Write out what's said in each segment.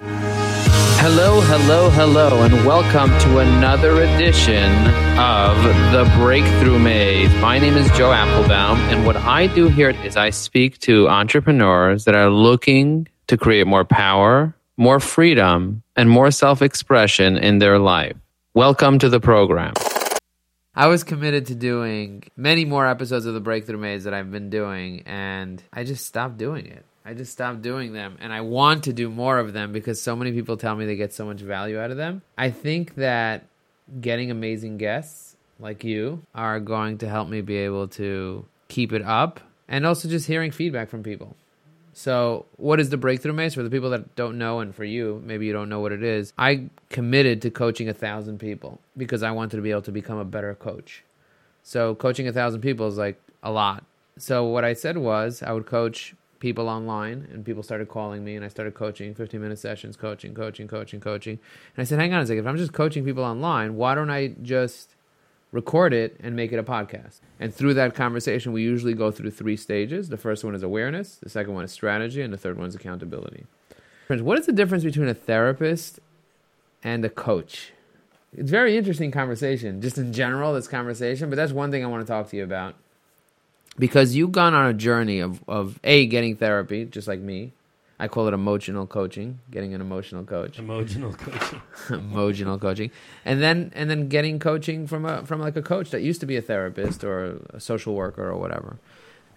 Hello, hello, hello, and welcome to another edition of The Breakthrough Maze. My name is Joe Apfelbaum, and what I do here is I speak to entrepreneurs that are looking to create more power, more freedom, and more self expression in their life. Welcome to the program. I was committed to doing many more episodes of The Breakthrough Maze that I've been doing, and I just stopped doing it. I just stopped doing them and I want to do more of them because so many people tell me they get so much value out of them. I think that getting amazing guests like you are going to help me be able to keep it up and also just hearing feedback from people. So, what is the breakthrough maze for the people that don't know, and for you, maybe you don't know what it is? I committed to coaching a thousand people because I wanted to be able to become a better coach. So, coaching a thousand people is like a lot. So, what I said was I would coach people online and people started calling me and I started coaching 15 minute sessions, coaching, coaching, coaching, coaching. And I said, hang on a second, if I'm just coaching people online, why don't I just record it and make it a podcast? And through that conversation, we usually go through three stages. The first one is awareness, the second one is strategy, and the third one is accountability. What is the difference between a therapist and a coach? It's very interesting conversation, just in general, this conversation, but that's one thing I want to talk to you about because you've gone on a journey of, of a getting therapy just like me. I call it emotional coaching getting an emotional coach. Emotional coaching. emotional coaching. And then and then getting coaching from a from like a coach that used to be a therapist or a social worker or whatever.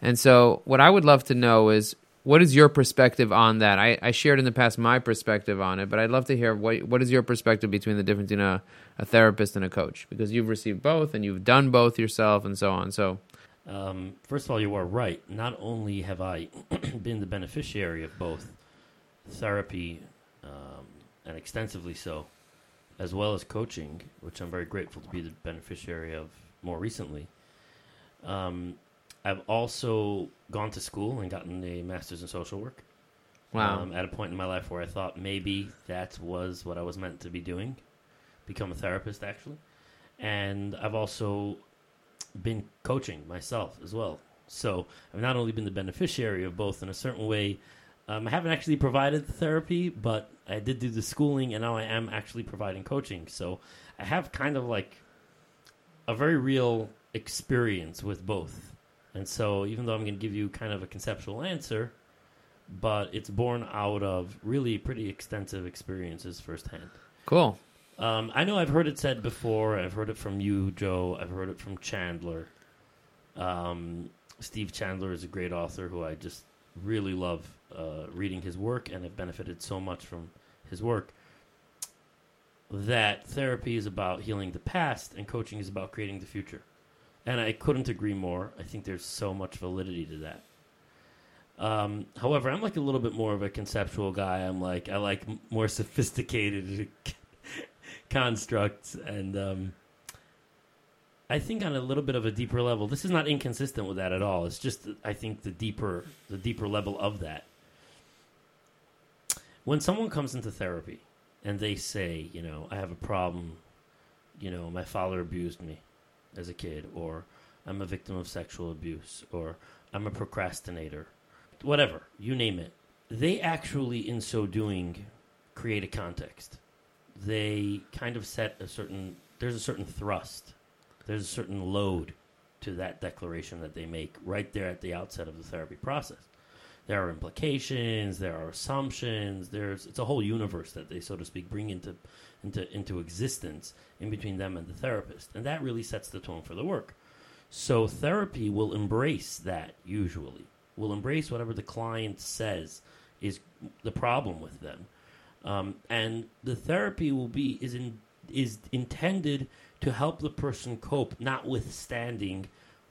And so what i would love to know is what is your perspective on that? I, I shared in the past my perspective on it but i'd love to hear what what is your perspective between the difference in a, a therapist and a coach? Because you've received both and you've done both yourself and so on. So Um, first of all, you are right. Not only have I been the beneficiary of both therapy um, and extensively so, as well as coaching, which I'm very grateful to be the beneficiary of more recently. Um, I've also gone to school and gotten a master's in social work. wow Um, at a point in my life where I thought maybe that was what I was meant to be doing, become a therapist actually. And I've also been coaching myself as well. So I've not only been the beneficiary of both in a certain way. Um, I haven't actually provided the therapy, but I did do the schooling, and now I am actually providing coaching. So I have kind of like a very real experience with both. And so even though I'm going to give you kind of a conceptual answer, but it's born out of really pretty extensive experiences firsthand. cool Um, I know I've heard it said before. I've heard it from you, Joe. I've heard it from Chandler. Um, Steve Chandler is a great author who I just really love uh, reading his work and have benefited so much from his work. That therapy is about healing the past and coaching is about creating the future. And I couldn't agree more. I think there's so much validity to that. Um, however, I'm like a little bit more of a conceptual guy. I'm like I like more sophisticated constructs and um, I think on a little bit of a deeper level, this is not inconsistent with that at all. It's just I think the deeper the deeper level of that. When someone comes into therapy and they say, you know, I have a problem, you know, my father abused me as a kid, or I'm a victim of sexual abuse, or I'm a procrastinator, whatever, you name it. They actually, in so doing, create a context they kind of set a certain there's a certain thrust. There's a certain load to that declaration that they make right there at the outset of the therapy process. There are implications there are assumptions there's it's a whole universe that they so to speak bring into into into existence in between them and the therapist. And that really sets the tone for the work. So therapy will embrace that usually will embrace whatever the client says is the problem with them um, and the therapy will be is in is intended to help the person cope, notwithstanding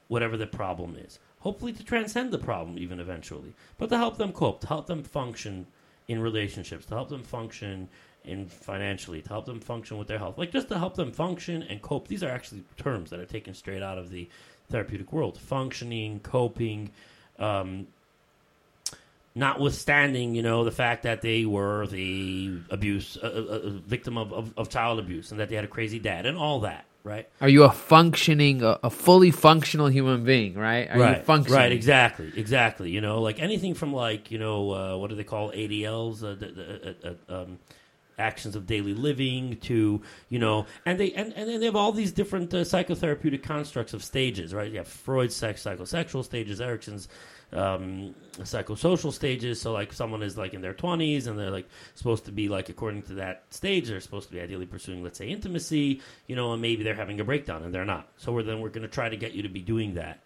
whatever the problem is. Hopefully, to transcend the problem, even eventually, but to help them cope, to help them function in relationships, to help them function in financially, to help them function with their health, like just to help them function and cope. These are actually terms that are taken straight out of the therapeutic world: functioning, coping. Um, notwithstanding, you know, the fact that they were the abuse, uh, uh, uh, victim of, of, of child abuse, and that they had a crazy dad, and all that. right? Are you a functioning, a, a fully functional human being? Right? Are right, you functioning? Right, exactly, exactly. You know, like anything from like you know uh, what do they call ADLs, uh, the, the, uh, uh, um, actions of daily living, to you know, and they and, and then they have all these different uh, psychotherapeutic constructs of stages, right? You have Freud's sex psychosexual stages, Erikson's um, psychosocial stages. So like someone is like in their twenties and they're like supposed to be like according to that stage, they're supposed to be ideally pursuing, let's say, intimacy, you know, and maybe they're having a breakdown and they're not. So we're then we're going to try to get you to be doing that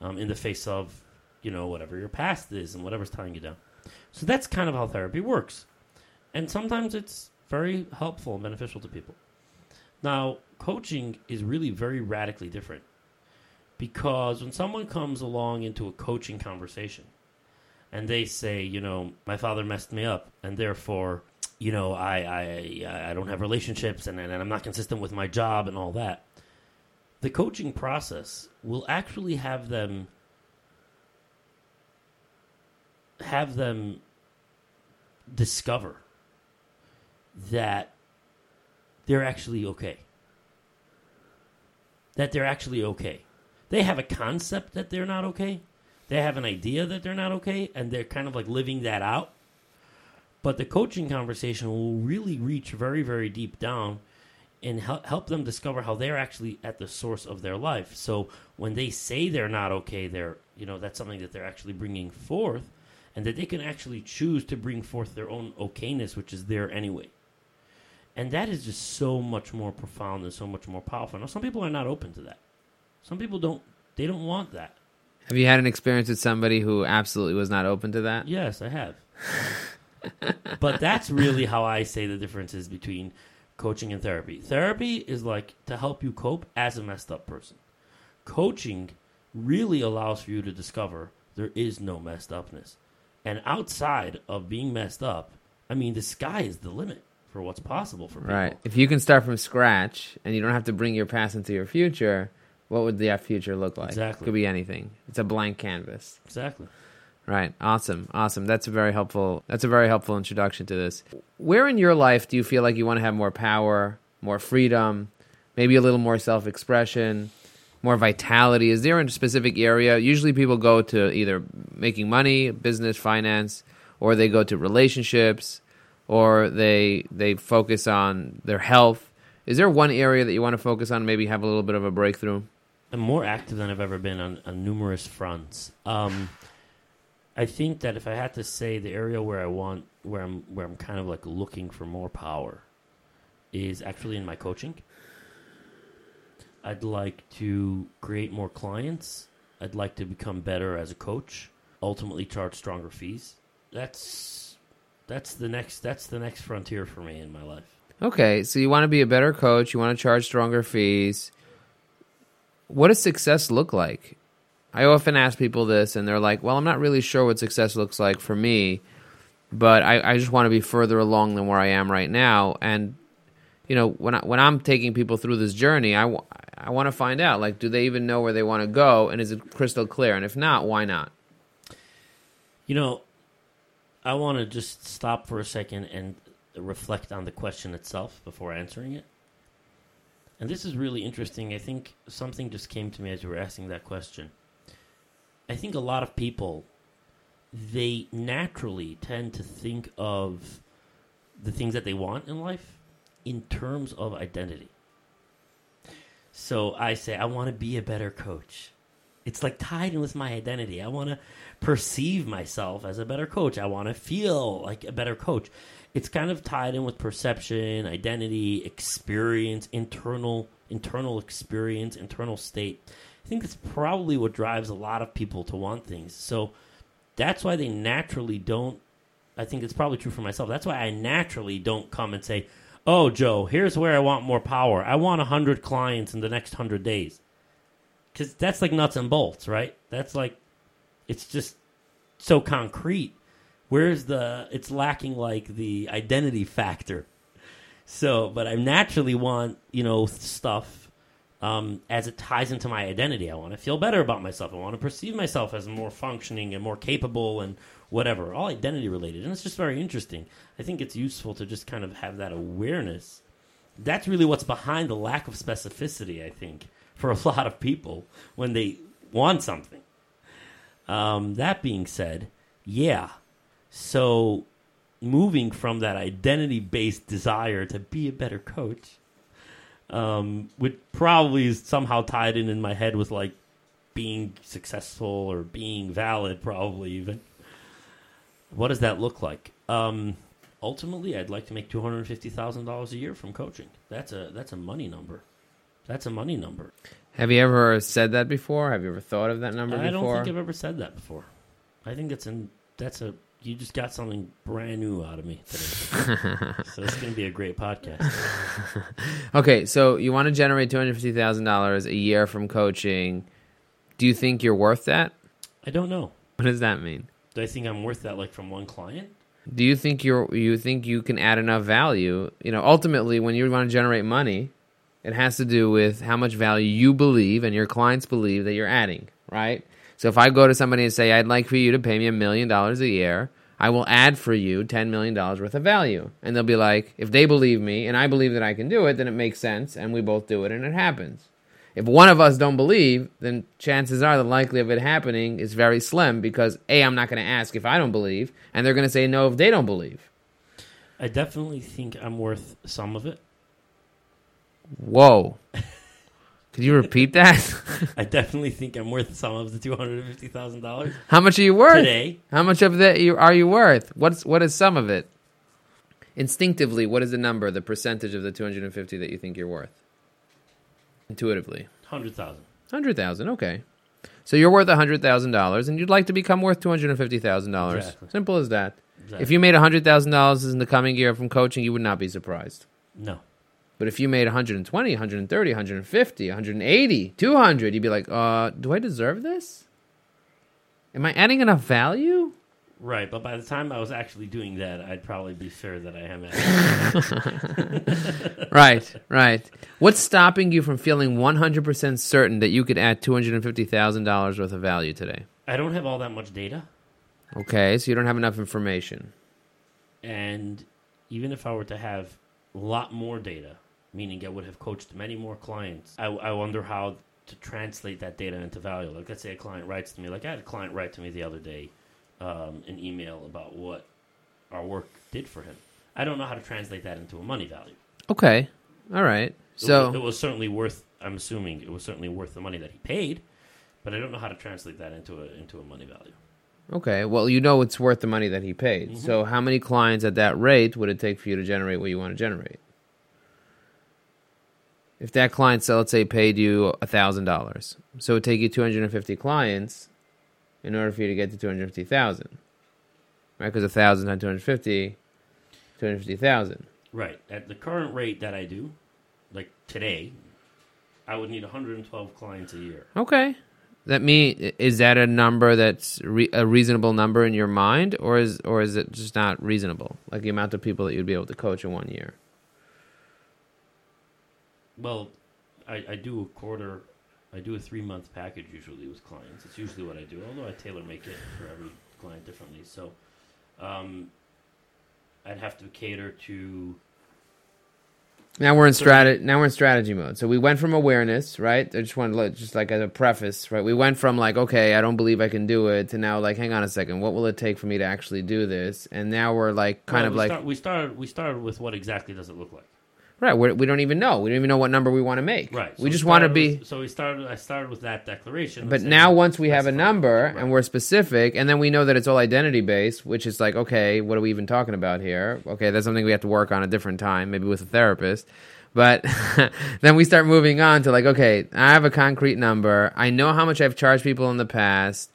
um, in the face of you know whatever your past is and whatever's tying you down. So that's kind of how therapy works, and sometimes it's very helpful and beneficial to people. Now, coaching is really very radically different because when someone comes along into a coaching conversation and they say, you know, my father messed me up and therefore, you know, I I I don't have relationships and, and I'm not consistent with my job and all that. The coaching process will actually have them have them discover that they're actually okay. That they're actually okay. They have a concept that they're not okay. They have an idea that they're not okay, and they're kind of like living that out. But the coaching conversation will really reach very, very deep down and help, help them discover how they're actually at the source of their life. So when they say they're not okay, they're, you know, that's something that they're actually bringing forth, and that they can actually choose to bring forth their own okayness, which is there anyway. And that is just so much more profound and so much more powerful. Now, some people are not open to that. Some people don't. They don't want that. Have you had an experience with somebody who absolutely was not open to that? Yes, I have. but that's really how I say the difference is between coaching and therapy. Therapy is like to help you cope as a messed up person. Coaching really allows for you to discover there is no messed upness. And outside of being messed up, I mean, the sky is the limit for what's possible for people. Right. If you can start from scratch and you don't have to bring your past into your future, what would that future look like? Exactly. Could be anything. It's a blank canvas. Exactly. Right. Awesome. Awesome. That's a very helpful that's a very helpful introduction to this. Where in your life do you feel like you want to have more power, more freedom, maybe a little more self-expression, more vitality? Is there a specific area? Usually people go to either making money, business, finance, or they go to relationships, or they they focus on their health. Is there one area that you want to focus on, maybe have a little bit of a breakthrough? I'm more active than I've ever been on, on numerous fronts. Um, I think that if I had to say the area where I want, where I'm, where I'm kind of like looking for more power, is actually in my coaching. I'd like to create more clients. I'd like to become better as a coach. Ultimately, charge stronger fees. That's that's the next that's the next frontier for me in my life. Okay, so you want to be a better coach, you want to charge stronger fees. What does success look like? I often ask people this, and they're like, well, I'm not really sure what success looks like for me, but I, I just want to be further along than where I am right now. And, you know, when, I, when I'm taking people through this journey, I, w- I want to find out, like, do they even know where they want to go? And is it crystal clear? And if not, why not? You know, I want to just stop for a second and reflect on the question itself before answering it. And this is really interesting. I think something just came to me as you were asking that question. I think a lot of people they naturally tend to think of the things that they want in life in terms of identity. So I say I want to be a better coach. It's like tied in with my identity. I want to perceive myself as a better coach. I want to feel like a better coach it's kind of tied in with perception, identity, experience, internal internal experience, internal state. I think that's probably what drives a lot of people to want things. So that's why they naturally don't I think it's probably true for myself. That's why I naturally don't come and say, "Oh, Joe, here's where I want more power. I want 100 clients in the next 100 days." Cuz that's like nuts and bolts, right? That's like it's just so concrete. Where's the it's lacking like the identity factor. So but i naturally want you know stuff um, as it ties into my identity. I want to feel better about myself. I want to perceive myself as more functioning and more capable and whatever all identity related. And it's just very interesting. I think it's useful to just kind of have that awareness. That's really what's behind the lack of specificity, I think, for a lot of people when they want something. Um, that being said, yeah. So moving from that identity based desire to be a better coach, um, which probably is somehow tied in in my head with like being successful or being valid, probably even. What does that look like? Um, ultimately, I'd like to make two hundred fifty thousand dollars a year from coaching. That's a that's a money number. That's a money number. Have you ever said that before? Have you ever thought of that number I before? don't think I've ever said that before. I think that's an that's a you just got something brand new out of me today. so it's going to be a great podcast. Okay, so you want to generate two hundred fifty thousand dollars a year from coaching. Do you think you're worth that? I don't know. What does that mean? Do I think I'm worth that like from one client? Do you think you're you think you can add enough value? You know, ultimately, when you want to generate money, it has to do with how much value you believe and your clients believe that you're adding, right? So if I go to somebody and say, "I'd like for you to pay me a million dollars a year," I will add for you ten million dollars worth of value, and they'll be like, if they believe me and I believe that I can do it, then it makes sense, and we both do it, and it happens. If one of us don't believe, then chances are the likelihood of it happening is very slim because A, I'm not going to ask if I don't believe, and they're going to say no if they don't believe. I definitely think I'm worth some of it. Whoa. Could you repeat that? I definitely think I'm worth some of the two hundred and fifty thousand dollars How much are you worth? today. How much of that are you worth? What's what is some of it? Instinctively, what is the number, the percentage of the 250 that you think you're worth? Intuitively. Hundred thousand. 100,000, okay. So you're worth $100,000 and you'd like to become worth $250,000. Exactly. Simple as that. Exactly. If you made $100,000 in the coming year from coaching, you would not be surprised. no, But if you made 120, 130, 150, 180, 200, you'd be like, uh, do I deserve this? Am I adding enough value? right. But by the time I was actually doing that, I'd probably be sure that I am. At right, right. What's stopping you from feeling 100% certain that you could add $250,000 worth of value today? I don't have all that much data, Okay, so you don't have enough information. and even if I were to have a lot more data, meaning I would have coached many more clients, I, I wonder how to translate that data into value. Like, let's say a client writes to me, like I had a client write to me the other day, um, an email about what our work did for him. I don't know how to translate that into a money value. Okay, all right. It was- it was certainly worth. I'm assuming it was certainly worth the money that he paid, but I don't know how to translate that into a into a money value. okay, well, you know it's worth the money that he paid. So, how many clients at that rate would it take for you to generate what you want to generate? If that client, so let's say, paid you $1,000, so it would take you 250 clients in order for you to get to 250,000. Right? Because a 1,000 times 250, 250,000. Right. At the current rate that I do, like today, I would need 112 clients a year. Okay. That mean is that a number that's re- a reasonable number in your mind, or is or is it just not reasonable? Like the amount of people that you'd be able to coach in one year. Well, I, I do a quarter. I do a three month package usually with clients. It's usually what I do, although I tailor make it for every client differently. So, um, I'd have to cater to Now we're in strategy. Now we're in strategy mode. So we went from awareness, right? I just want to let, just like as a preface, right? We went from like, okay, I don't believe I can do it, to now like, hang on a second, what will it take for me to actually do this? And now we're like, kind Well, of we like, start, we started. We started with what exactly does it look like? Right? We're, we don't even know. We don't even know what number we want to make. Right. we so just want to be. with- so we started. I started with that declaration. But now, once we have a number Right. and we're specific, and then we know that it's all identity based, which is like, okay, what are we even talking about here? Okay, that's something we have to work on a different time, maybe with a therapist. But then we start moving on to like, okay, I have a concrete number. I know how much I've charged people in the past.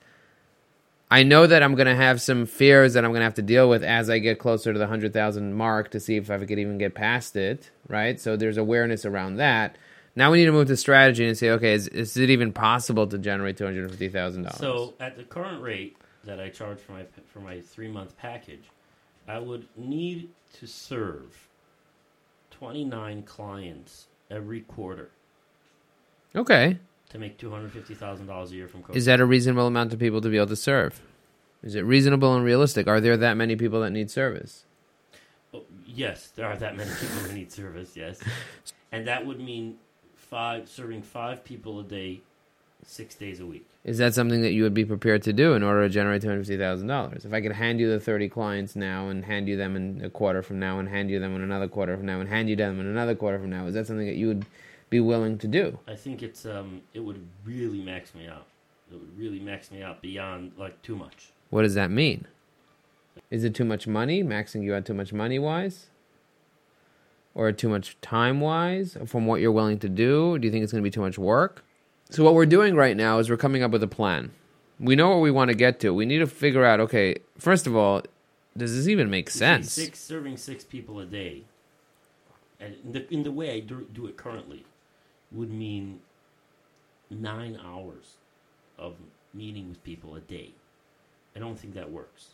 I know that I'm going to have some fears that I'm going to have to deal with as I get closer to the 100,000 mark to see if I could even get past it, right? So there's awareness around that. Now we need to move to strategy and say, okay, is, is it even possible to generate $250,000? So at the current rate that I charge for my for my three month package, I would need to serve twenty nine clients every quarter okay. To make two hundred fifty thousand dollars a year from coaching. Is that a reasonable amount of people to be able to serve? Is it reasonable and realistic? Are there that many people that need service? Oh, Yes, there are that many people who need service. Yes, and that would mean five serving five people a day, six days a week. Is that something that you would be prepared to do in order to generate two hundred fifty thousand dollars? If I could hand you the thirty clients now, and hand you them in a quarter from now, and hand you them in another quarter from now, and hand you them in another quarter from now, is that something that you would be willing to do? I think it's um, it would really max me out. It would really max me out beyond like too much. What does that mean? Is it too much money? Maxing you out too much money wise? Or too much time wise from what you're willing to do? Do you think it's going to be too much work? So, what we're doing right now is we're coming up with a plan. We know what we want to get to. We need to figure out okay, first of all, does this even make sense? Six serving six people a day, and in the, in the way I do, do it currently, would mean nine hours of meeting with people a day. I don't think that works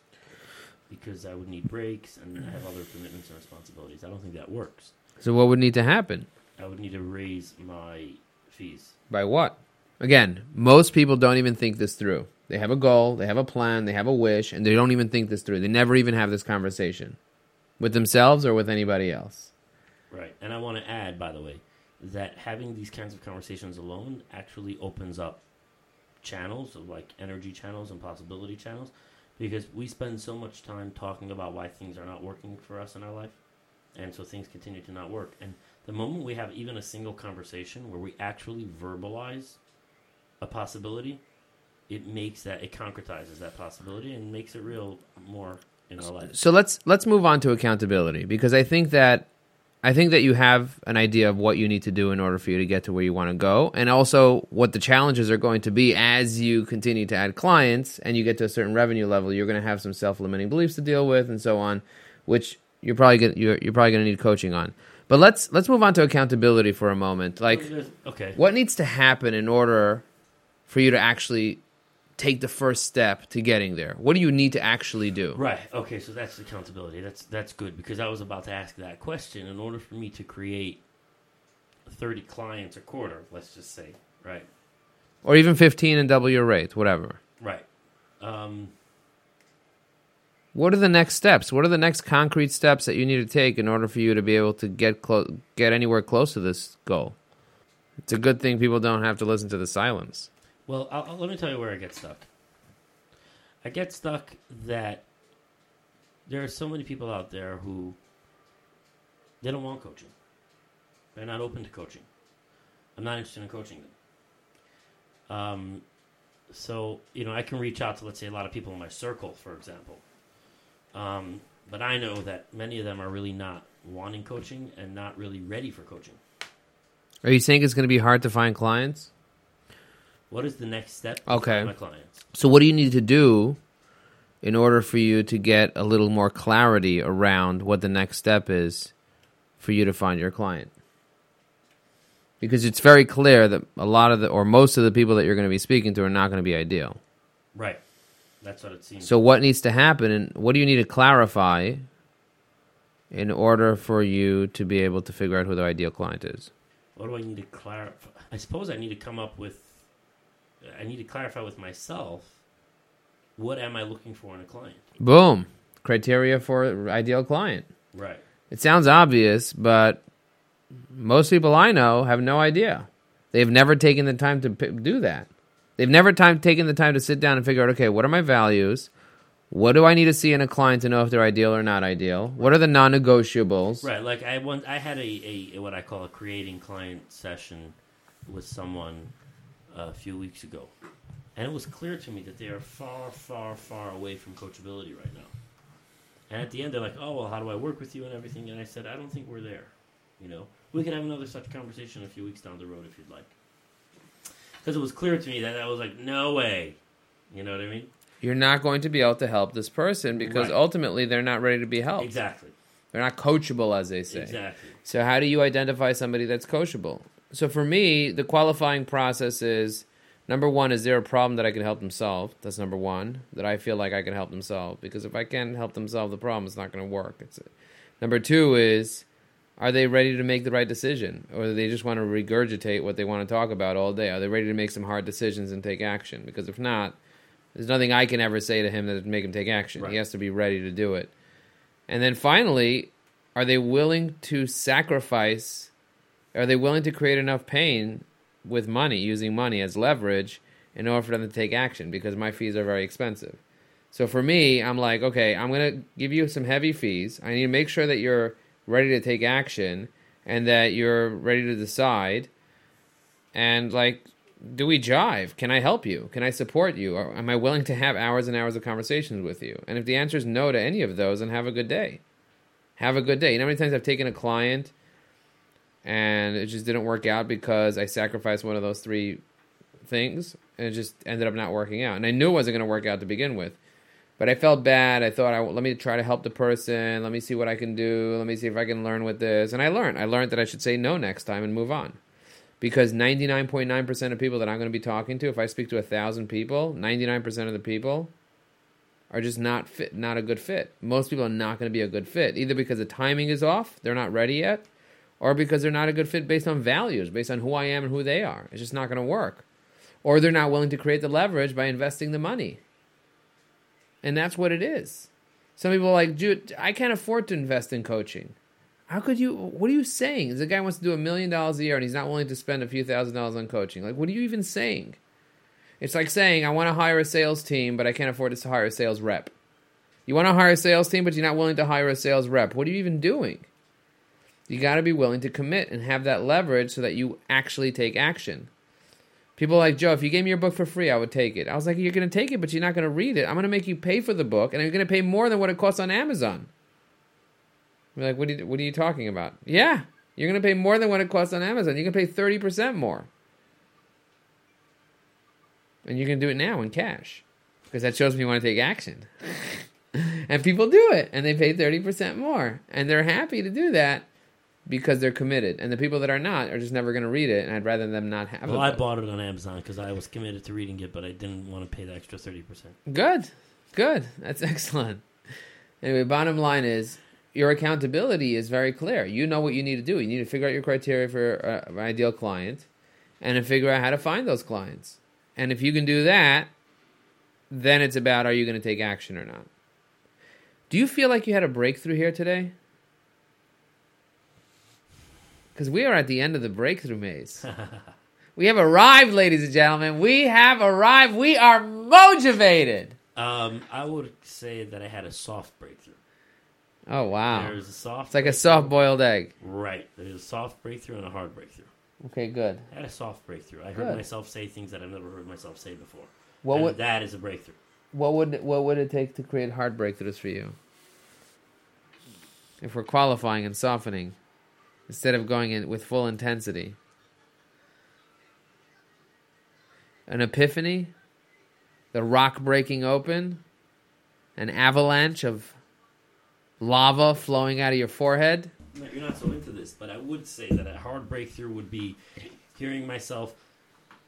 because I would need breaks and I have other commitments and responsibilities. I don't think that works. So, what would need to happen? I would need to raise my fees. By what? Again, most people don't even think this through. They have a goal, they have a plan, they have a wish, and they don't even think this through. They never even have this conversation with themselves or with anybody else. Right. And I want to add, by the way, that having these kinds of conversations alone actually opens up channels of like energy channels and possibility channels because we spend so much time talking about why things are not working for us in our life. And so things continue to not work. And the moment we have even a single conversation where we actually verbalize a possibility, it makes that it concretizes that possibility and makes it real more in our life. So let's let's move on to accountability because I think that I think that you have an idea of what you need to do in order for you to get to where you want to go and also what the challenges are going to be as you continue to add clients and you get to a certain revenue level you're going to have some self-limiting beliefs to deal with and so on which you're probably going you're, you're probably going to need coaching on. But let's let's move on to accountability for a moment. Like okay. what needs to happen in order for you to actually take the first step to getting there? What do you need to actually do? Right. Okay. So that's accountability. That's that's good because I was about to ask that question. In order for me to create thirty clients a quarter, let's just say, right, Or even 15 and double your rate, whatever. right. Um, What are the next steps? What are the next concrete steps that you need to take in order for you to be able to get clo- get anywhere close to this goal? It's a good thing people don't have to listen to the silence. Well, I'll, let me tell you where I get stuck. I get stuck that there are so many people out there who they don't want coaching. They're not open to coaching. I'm not interested in coaching them. Um, so you know, I can reach out to let's say a lot of people in my circle, for example. Um, but I know that many of them are really not wanting coaching and not really ready for coaching. Are you saying it's going to be hard to find clients? What is the next step? Okay. my clients. So what do you need to do in order for you to get a little more clarity around what the next step is for you to find your client? Because it's very clear that a lot of the or most of the people that you're going to be speaking to are not going to be ideal. Right. That's what it seems. So what needs to happen and what do you need to clarify in order for you to be able to figure out who the ideal client is? What do I need to clarify? I suppose I need to come up with. I need to clarify with myself. What am I looking for in a client? Boom. Criteria for ideal client. Right. It sounds obvious, but most people I know have no idea. They've never taken the time to p- do that. They've never time taken the time to sit down and figure out, okay, what are my values? What do I need to see in a client to know if they're ideal or not ideal? What are the non-negotiables? Right. Like I once I had a, a what I call a creating client session with someone a few weeks ago, and it was clear to me that they are far, far, far away from coachability right now. And at the end, they're like, "Oh well, how do I work with you and everything?" And I said, "I don't think we're there. You know, we can have another such conversation a few weeks down the road if you'd like." Because it was clear to me that I was like, "No way," you know what I mean? You're not going to be able to help this person because Right. ultimately they're not ready to be helped. Exactly. They're not coachable, as they say. Exactly. So how do you identify somebody that's coachable? So for me, the qualifying process is number one, is there a problem that I can help them solve? That's number one, that I feel like I can help them solve. Because if I can't help them solve the problem, it's not going to work. It's number two is are they ready to make the right decision? Or do they just want to regurgitate what they want to talk about all day? Are they ready to make some hard decisions and take action? Because if not, there's nothing I can ever say to him that would make him take action. Right. He has to be ready to do it. And then finally, are they willing to sacrifice? Are they willing to create enough pain with money, using money as leverage in order for them to take action? Because my fees are very expensive. So for me, I'm like, okay, I'm going to give you some heavy fees. I need to make sure that you're ready to take action and that you're ready to decide. And like, do we jive? Can I help you? Can I support you? Or am I willing to have hours and hours of conversations with you? And if the answer is no to any of those, then have a good day. Have a good day. You know how many times I've taken a client and it just didn't work out because I sacrificed one of those three things and it just ended up not working out. And I knew it wasn't going to work out to begin with. But I felt bad. I thought, I, let me try to help the person. Let me see what I can do. Let me see if I can learn with this. And I learned. I learned that I should say no next time and move on. Because 99.9% of people that I'm going to be talking to, if I speak to a 1,000 people, 99% of the people are just not fit, not a good fit. Most people are not going to be a good fit, either because the timing is off, they're not ready yet, or because they're not a good fit based on values, based on who I am and who they are. It's just not going to work. Or they're not willing to create the leverage by investing the money. And that's what it is. Some people are like, dude, I can't afford to invest in coaching. How could you? What are you saying? The guy wants to do a million dollars a year and he's not willing to spend a few thousand dollars on coaching. Like, what are you even saying? It's like saying, I want to hire a sales team, but I can't afford to hire a sales rep. You want to hire a sales team, but you're not willing to hire a sales rep. What are you even doing? You got to be willing to commit and have that leverage so that you actually take action. People like Joe, if you gave me your book for free, I would take it. I was like, you're going to take it, but you're not going to read it. I'm going to make you pay for the book, and you're going to pay more than what it costs on Amazon. You're like, what are you, what are you talking about? Yeah, you're going to pay more than what it costs on Amazon. You can pay 30% more. And you can do it now in cash because that shows me you want to take action. and people do it, and they pay 30% more. And they're happy to do that because they're committed, and the people that are not are just never going to read it. And I'd rather them not have. It. Well, it. I bought it on Amazon because I was committed to reading it, but I didn't want to pay the extra thirty percent. Good, good. That's excellent. Anyway, bottom line is your accountability is very clear. You know what you need to do. You need to figure out your criteria for uh, an ideal client, and to figure out how to find those clients. And if you can do that, then it's about are you going to take action or not. Do you feel like you had a breakthrough here today? Because we are at the end of the breakthrough maze. we have arrived, ladies and gentlemen. We have arrived. We are motivated. Um, I would say that I had a soft breakthrough. Oh wow! There's a soft. It's like a soft boiled egg. Right. There's a soft breakthrough and a hard breakthrough. Okay, good. I had a soft breakthrough. I heard Good. myself say things that I've never heard myself say before. What and would that is a breakthrough. what would what would it take to create hard breakthroughs for you? If we're qualifying and softening, instead of going in with full intensity, an epiphany, the rock breaking open, an avalanche of lava flowing out of your forehead. You're not so into this, but I would say that a hard breakthrough would be hearing myself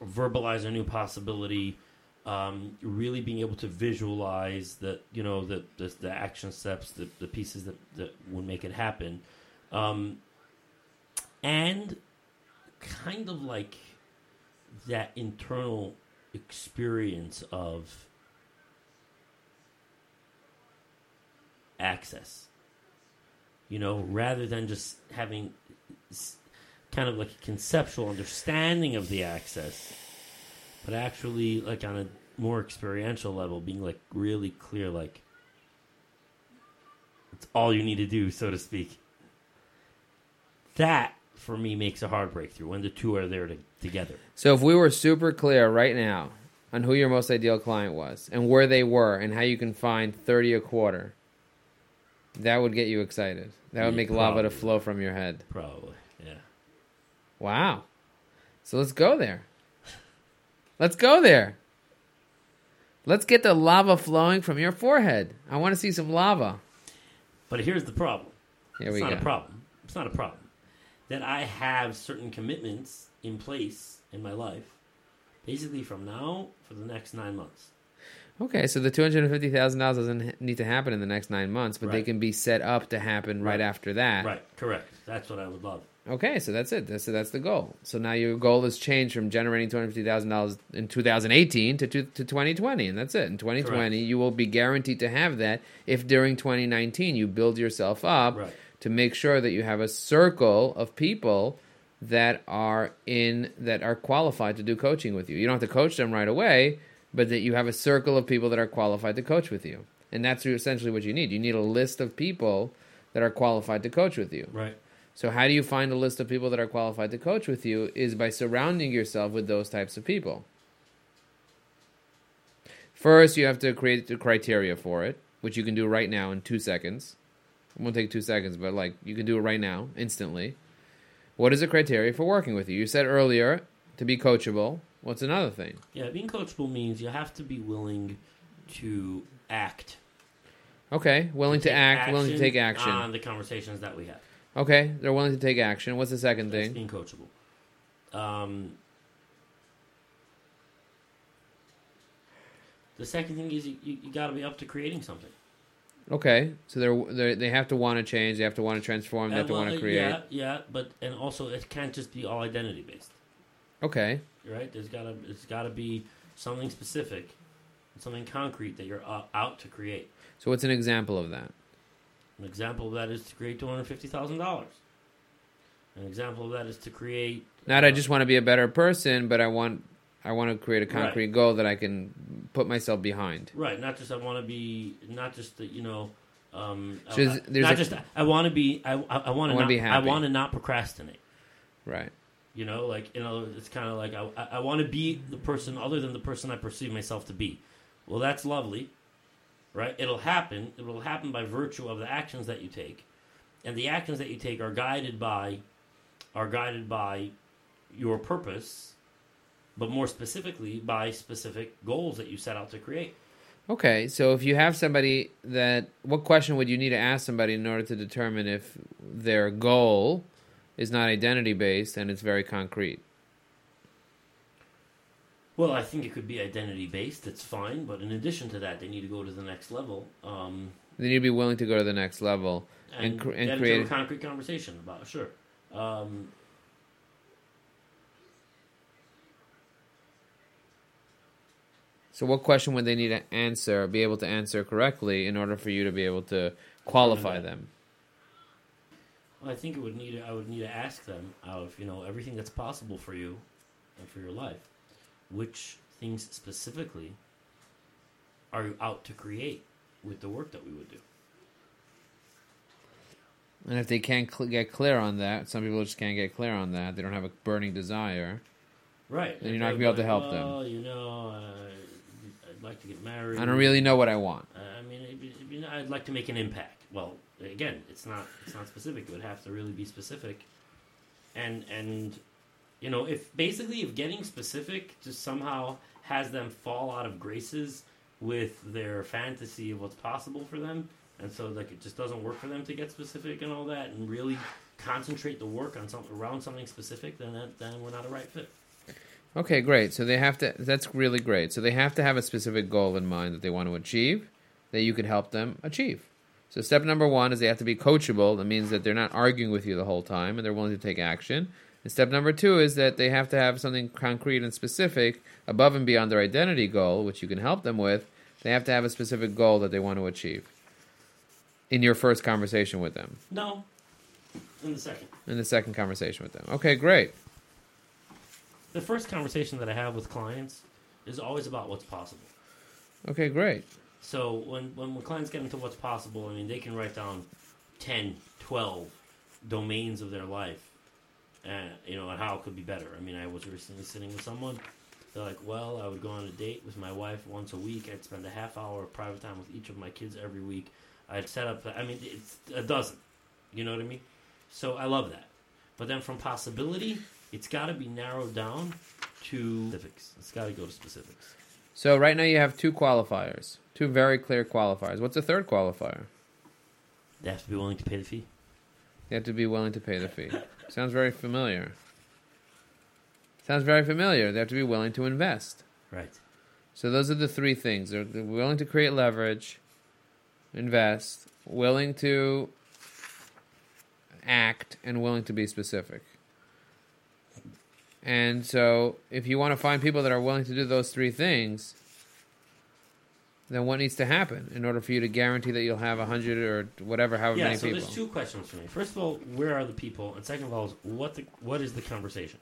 verbalize a new possibility, um, really being able to visualize the you know the the, the action steps, the, the pieces that, that would make it happen, um, and kind of like that internal experience of access you know, rather than just having kind of like a conceptual understanding of the access, but actually like on a more experiential level, being like really clear, like it's all you need to do, so to speak. That for me makes a hard breakthrough when the two are there to, together. So if we were super clear right now on who your most ideal client was and where they were and how you can find 30 a quarter, that would get you excited. That would Yeah, make lava to flow from your head. Probably, yeah. Wow. So let's go there. Let's go there. Let's get the lava flowing from your forehead. I want to see some lava. But here's the problem. Here it's we not go. a problem. It's not a problem. That I have certain commitments in place in my life, basically from now for the next nine months. Okay, so the two hundred and fifty thousand dollars doesn't need to happen in the next nine months, but they can be set up to happen right, Right. after that. Right, correct. That's what I would love. Okay, so that's it. That's, so that's the goal. So now your goal has changed from generating two hundred fifty thousand dollars in two thousand eighteen to two, to twenty twenty, and that's it. In twenty twenty, you will be guaranteed to have that if during twenty nineteen you build yourself up Right. To make sure that you have a circle of people that are in that are qualified to do coaching with you. You don't have to coach them right away, but that you have a circle of people that are qualified to coach with you. And that's essentially what you need. You need a list of people that are qualified to coach with you. Right. So how do you find a list of people that are qualified to coach with you is by surrounding yourself with those types of people. First, you have to create the criteria for it, which you can do right now in 2 seconds. It won't take 2 seconds, but like you can do it right now instantly. What is the criteria for working with you? You said earlier to be coachable. What's another thing? Yeah, being coachable means you have to be willing to act. Okay, willing to Take act, willing to take action. on the conversations that we have. Okay, they're willing to take action. What's the second That's thing? being coachable. Um, the second thing is you, you, you got to be up to creating something. Okay, so they're, they're they have to want to change. They have to want to transform. They have to well, want to uh, create. Yeah, yeah, but and also it can't just be all identity based, Okay, right? There's gotta it's gotta be something specific, something concrete that you're uh, out to create. so what's an example of that? An example of that is to create two hundred fifty thousand dollars. An example of that is to create. Not I uh, just want to be a better person, but I want I want to create a Right. concrete goal that I can put myself behind. Right, not just I want to be, not just that you know, um, So I- there's not a- just I want to be, I, I, want to wanna not, I want to not procrastinate. Right. You know, like you know, it's kind of like I, I- I want to be the person other than the person I perceive myself to be. Well, that's lovely, right? It'll happen. It will happen by virtue of the actions that you take, and the actions that you take are guided by, are guided by, your purpose, but more specifically by specific goals that you set out to create. Okay, so if you have somebody that, what question would you need to ask somebody in order to determine if their goal is not identity based and it's very concrete? Well, I think it could be identity based. It's fine, but in addition to that, they need to go to the next level um, They need to be willing to go to the next level. and, And cr- and get create- into a concrete conversation about. Sure. Um, So, what question would they need to answer, be able to answer correctly, in order for you to be able to qualify them? well, I think it would need. I would need to ask them out of you know everything that's possible for you and for your life, which things specifically are you out to create with the work that we would do. And if they can't cl- get clear on that, some people just can't get clear on that. They don't have a burning desire. Right. Then you're not gonna be able to help like, them. Well, you know, uh, I'd like to get married. I don't really know what I want. Uh, I mean, it'd be- it'd be- I'd like to make an impact. Well, again, it's not it's not specific. It would have to really be specific, and and you know, if basically if getting specific just somehow has them fall out of graces with their fantasy of what's possible for them, and so like it just doesn't work for them to get specific and all that, and really concentrate the work on something around something specific, then that, then we're not a right fit. Okay, great. So they have to. That's really great. So they have to have a specific goal in mind that they want to achieve, that you could help them achieve. So step number one is they have to be coachable. That means that they're not arguing with you the whole time and they're willing to take action. And step number two is that they have to have something concrete and specific above and beyond their identity goal, which you can help them with. They have to have a specific goal that they want to achieve in your first conversation with them, No, in the second. in the second conversation with them. Okay, great. The first conversation that I have with clients is always about what's possible. Okay, great. So when when clients get into what's possible, I mean, they can write down 10, 12 domains of their life, and you know, and how it could be better. I mean, I was recently sitting with someone. They're like, "Well, I would go on a date with my wife once a week. I'd spend a half hour of private time with each of my kids every week. I'd set up. I mean, it's a dozen. You know what I mean? So I love that. But then from possibility, it's got to be narrowed down to specifics. It's got to go to specifics. So right now you have two qualifiers, two very clear qualifiers. What's the third qualifier? They have to be willing to pay the fee. They have to be willing to pay the fee. Sounds very familiar. Sounds very familiar. They have to be willing to invest. Right. So those are the three things. They're, they're willing to create leverage, invest, willing to act, and willing to be specific. And so if you want to find people that are willing to do those three things, then what needs to happen in order for you to guarantee that you'll have 100 or whatever, however yeah, many so people? there's two questions for me. First of all, where are the people? And second of all, is what the what is the conversation?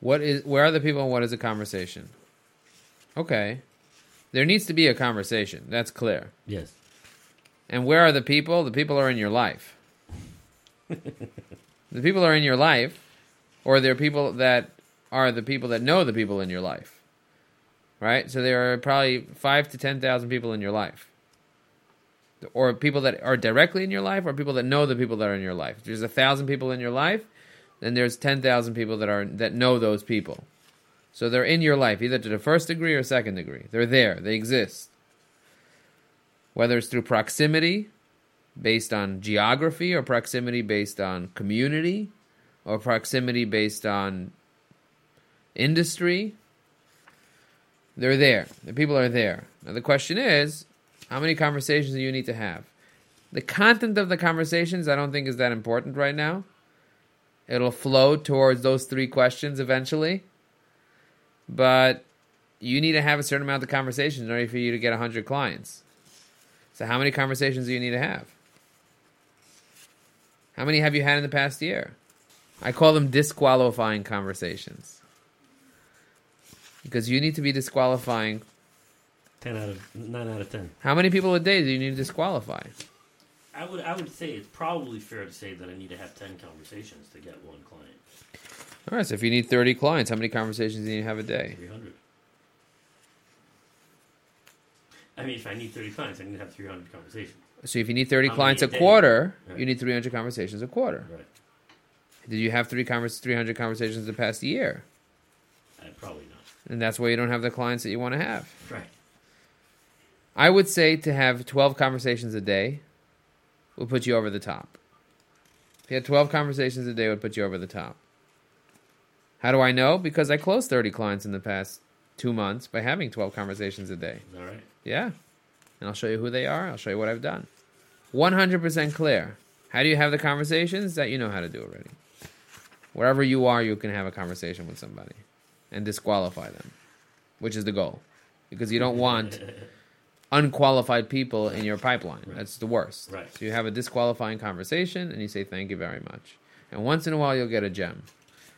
What is where are the people and what is the conversation? Okay. There needs to be a conversation. That's clear. Yes. And where are the people? The people are in your life. the people are in your life or they're people that are the people that know the people in your life. Right? So there are probably 5 to 10,000 people in your life. Or people that are directly in your life or people that know the people that are in your life. If there's a 1,000 people in your life, then there's 10,000 people that are that know those people. So they're in your life, either to the first degree or second degree. They're there, they exist. Whether it's through proximity, based on geography, or proximity based on community, or proximity based on industry, they're there. The people are there. Now, the question is how many conversations do you need to have? The content of the conversations, I don't think, is that important right now. It'll flow towards those three questions eventually. But you need to have a certain amount of conversations in order for you to get 100 clients. So, how many conversations do you need to have? How many have you had in the past year? I call them disqualifying conversations. Because you need to be disqualifying. Ten out of nine out of ten. How many people a day do you need to disqualify? I would I would say it's probably fair to say that I need to have ten conversations to get one client. All right, so if you need 30 clients, how many conversations do you have a day? Three hundred. I mean, if I need thirty clients, I need to have three hundred conversations. So if you need 30 How clients a a quarter, Right. you need 300 conversations a quarter. Right. Did you have three convers- 300 conversations the past year? I probably not. And that's why you don't have the clients that you want to have. Right. I would say to have 12 conversations a day would put you over the top. If you had 12 conversations a day, it would put you over the top. How do I know? Because I closed 30 clients in the past two months by having 12 conversations a day. That right? Yeah. And I'll show you who they are. I'll show you what I've done. 100% clear. How do you have the conversations? That you know how to do already. Wherever you are, you can have a conversation with somebody and disqualify them, which is the goal. Because you don't want unqualified people in your pipeline. Right. That's the worst. Right. So you have a disqualifying conversation and you say thank you very much. And once in a while you'll get a gem.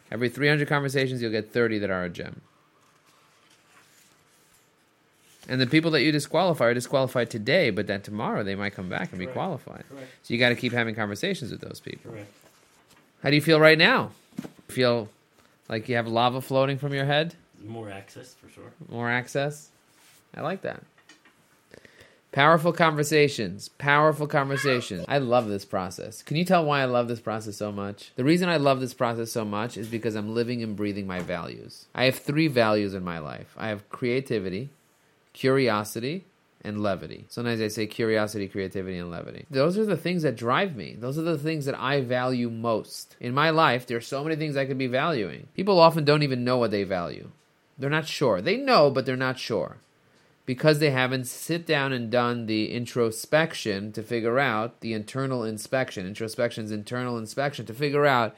Every 300 conversations you'll get 30 that are a gem. And the people that you disqualify are disqualified today, but then tomorrow they might come back and be Correct. qualified. Correct. So you got to keep having conversations with those people. Correct. How do you feel right now? Feel like you have lava floating from your head? More access for sure. More access? I like that. Powerful conversations. Powerful conversations. I love this process. Can you tell why I love this process so much? The reason I love this process so much is because I'm living and breathing my values. I have three values in my life I have creativity, curiosity, and levity. Sometimes I say curiosity, creativity, and levity. Those are the things that drive me. Those are the things that I value most. In my life, there are so many things I could be valuing. People often don't even know what they value. They're not sure. They know, but they're not sure. Because they haven't sit down and done the introspection to figure out the internal inspection. Introspection is internal inspection to figure out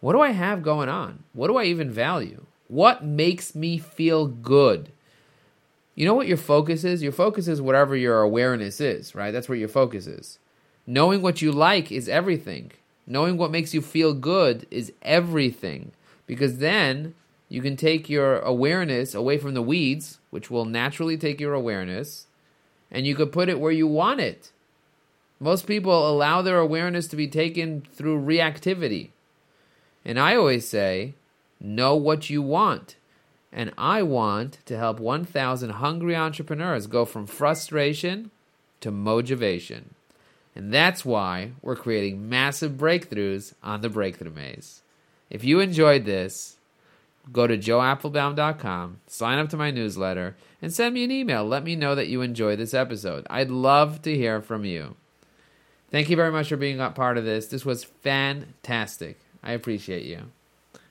what do I have going on? What do I even value? What makes me feel good? You know what your focus is? Your focus is whatever your awareness is, right? That's where your focus is. Knowing what you like is everything. Knowing what makes you feel good is everything. Because then you can take your awareness away from the weeds, which will naturally take your awareness, and you could put it where you want it. Most people allow their awareness to be taken through reactivity. And I always say, know what you want. And I want to help 1,000 hungry entrepreneurs go from frustration to motivation. And that's why we're creating massive breakthroughs on the Breakthrough Maze. If you enjoyed this, go to joeapfelbaum.com, sign up to my newsletter, and send me an email. Let me know that you enjoyed this episode. I'd love to hear from you. Thank you very much for being a part of this. This was fantastic. I appreciate you.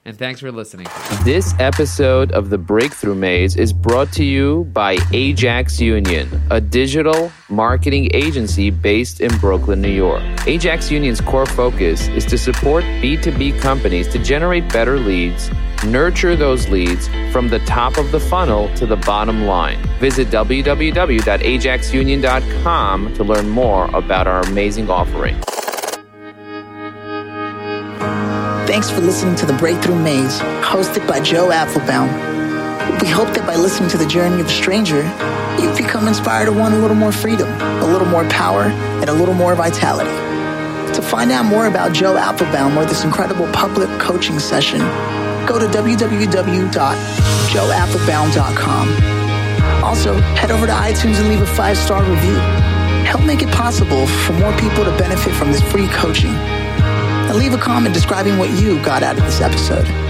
And thanks for listening. This episode of The Breakthrough Maze is brought to you by Ajax Union, a digital marketing agency based in Brooklyn, New York. Ajax Union's core focus is to support B2B companies to generate better leads, nurture those leads from the top of the funnel to the bottom line. Visit www.ajaxunion.com to learn more about our amazing offering. Thanks for listening to The Breakthrough Maze, hosted by Joe Apfelbaum. We hope that by listening to the journey of a stranger, you've become inspired to want a little more freedom, a little more power, and a little more vitality. To find out more about Joe Apfelbaum or this incredible public coaching session, go to www.joeapfelbaum.com. Also, head over to iTunes and leave a five star review. Help make it possible for more people to benefit from this free coaching leave a comment describing what you got out of this episode.